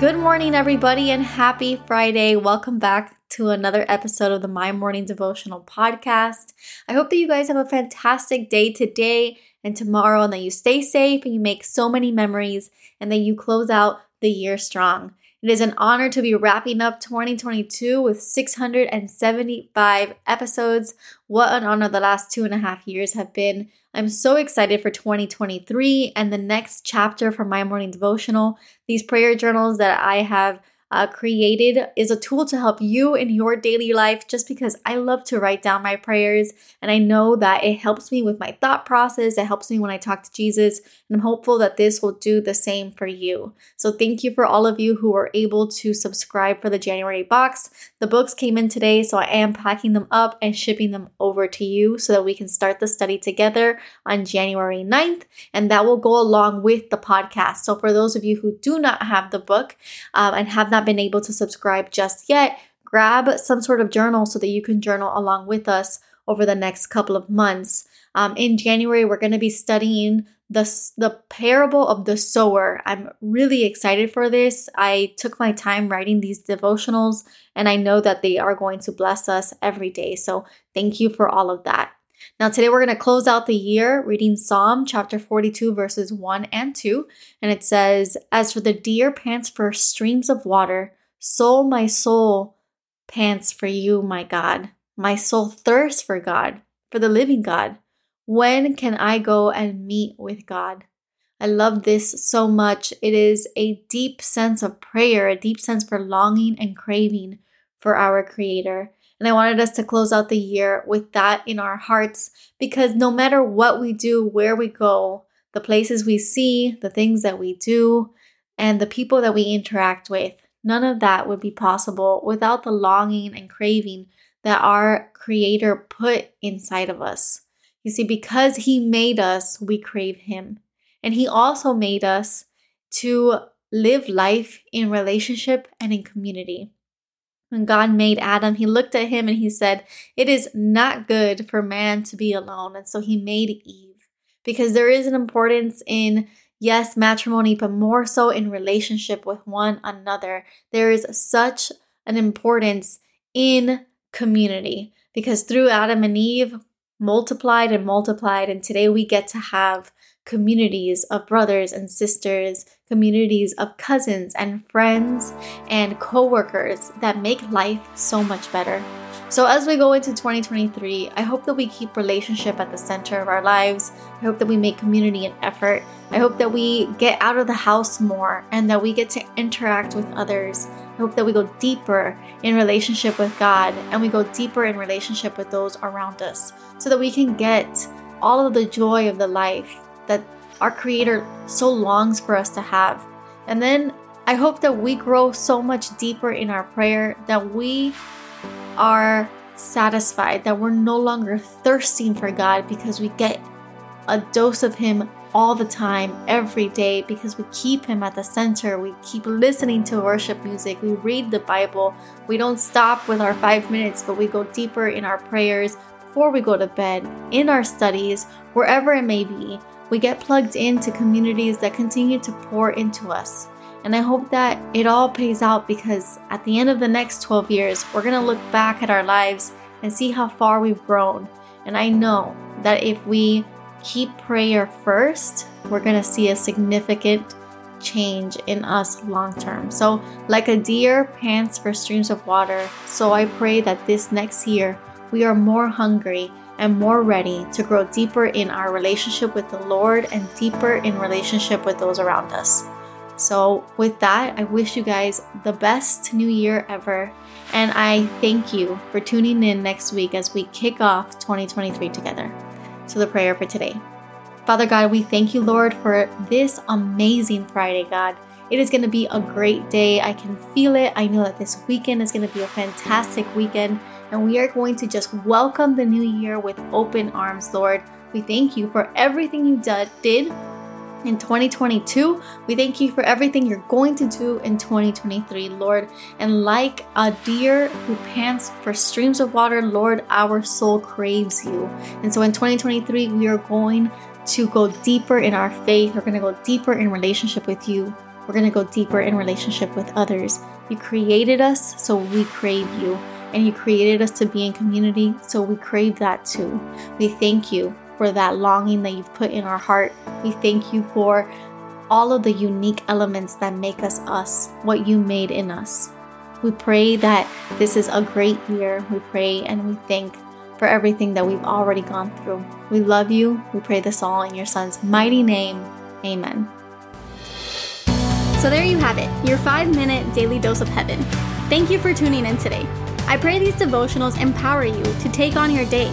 Good morning, everybody, and happy Friday. Welcome back to another episode of the My Morning Devotional Podcast. I hope that you guys have a fantastic day today and tomorrow, and that you stay safe and you make so many memories, and that you close out the year strong. It is an honor to be wrapping up 2022 with 675 episodes. What an honor the last two and a half years have been. I'm so excited for 2023 and the next chapter for my morning devotional. These prayer journals that I have uh, created is a tool to help you in your daily life just because I love to write down my prayers and I know that it helps me with my thought process. It helps me when I talk to Jesus, and I'm hopeful that this will do the same for you. So, thank you for all of you who were able to subscribe for the January box. The books came in today, so I am packing them up and shipping them over to you so that we can start the study together on January 9th, and that will go along with the podcast. So, for those of you who do not have the book um, and have not not been able to subscribe just yet, grab some sort of journal so that you can journal along with us over the next couple of months. Um, in January, we're going to be studying the, the parable of the sower. I'm really excited for this. I took my time writing these devotionals, and I know that they are going to bless us every day. So, thank you for all of that. Now, today we're going to close out the year reading Psalm chapter 42, verses 1 and 2. And it says, As for the deer pants for streams of water, so my soul pants for you, my God. My soul thirsts for God, for the living God. When can I go and meet with God? I love this so much. It is a deep sense of prayer, a deep sense for longing and craving for our Creator. And I wanted us to close out the year with that in our hearts because no matter what we do, where we go, the places we see, the things that we do, and the people that we interact with, none of that would be possible without the longing and craving that our Creator put inside of us. You see, because He made us, we crave Him. And He also made us to live life in relationship and in community. When God made Adam, he looked at him and he said, It is not good for man to be alone. And so he made Eve because there is an importance in, yes, matrimony, but more so in relationship with one another. There is such an importance in community because through Adam and Eve, multiplied and multiplied, and today we get to have communities of brothers and sisters, communities of cousins and friends and coworkers that make life so much better. So, as we go into 2023, I hope that we keep relationship at the center of our lives. I hope that we make community an effort. I hope that we get out of the house more and that we get to interact with others. Hope that we go deeper in relationship with God and we go deeper in relationship with those around us so that we can get all of the joy of the life that our Creator so longs for us to have. And then I hope that we grow so much deeper in our prayer that we are satisfied, that we're no longer thirsting for God because we get a dose of Him all the time, every day, because we keep Him at the center. We keep listening to worship music. We read the Bible. We don't stop with our five minutes, but we go deeper in our prayers before we go to bed, in our studies, wherever it may be we get plugged into communities that continue to pour into us. And I hope that it all pays out because at the end of the next 12 years, we're going to look back at our lives and see how far we've grown. And I know that if we keep prayer first, we're going to see a significant change in us long term. So, like a deer pants for streams of water, so I pray that this next year we are more hungry and more ready to grow deeper in our relationship with the Lord and deeper in relationship with those around us. So, with that, I wish you guys the best new year ever. And I thank you for tuning in next week as we kick off 2023 together. To the prayer for today. Father God, we thank you, Lord, for this amazing Friday, God. It is going to be a great day. I can feel it. I know that this weekend is going to be a fantastic weekend, and we are going to just welcome the new year with open arms, Lord. We thank you for everything you did in 2022. We thank you for everything you're going to do in 2023, Lord. And like a deer who pants for streams of water, Lord, our soul craves you. And so in 2023, we are going to go deeper in our faith. We're going to go deeper in relationship with you. We're going to go deeper in relationship with others. You created us, so we crave you. And you created us to be in community, so we crave that too. We thank you for that longing that you've put in our heart. We thank you for all of the unique elements that make us us, what you made in us. We pray that this is a great year. We pray and we thank for everything that we've already gone through. We love you. We pray this all in your son's mighty name. Amen. So there you have it, your five minute daily dose of heaven. Thank you for tuning in today. I pray these devotionals empower you to take on your day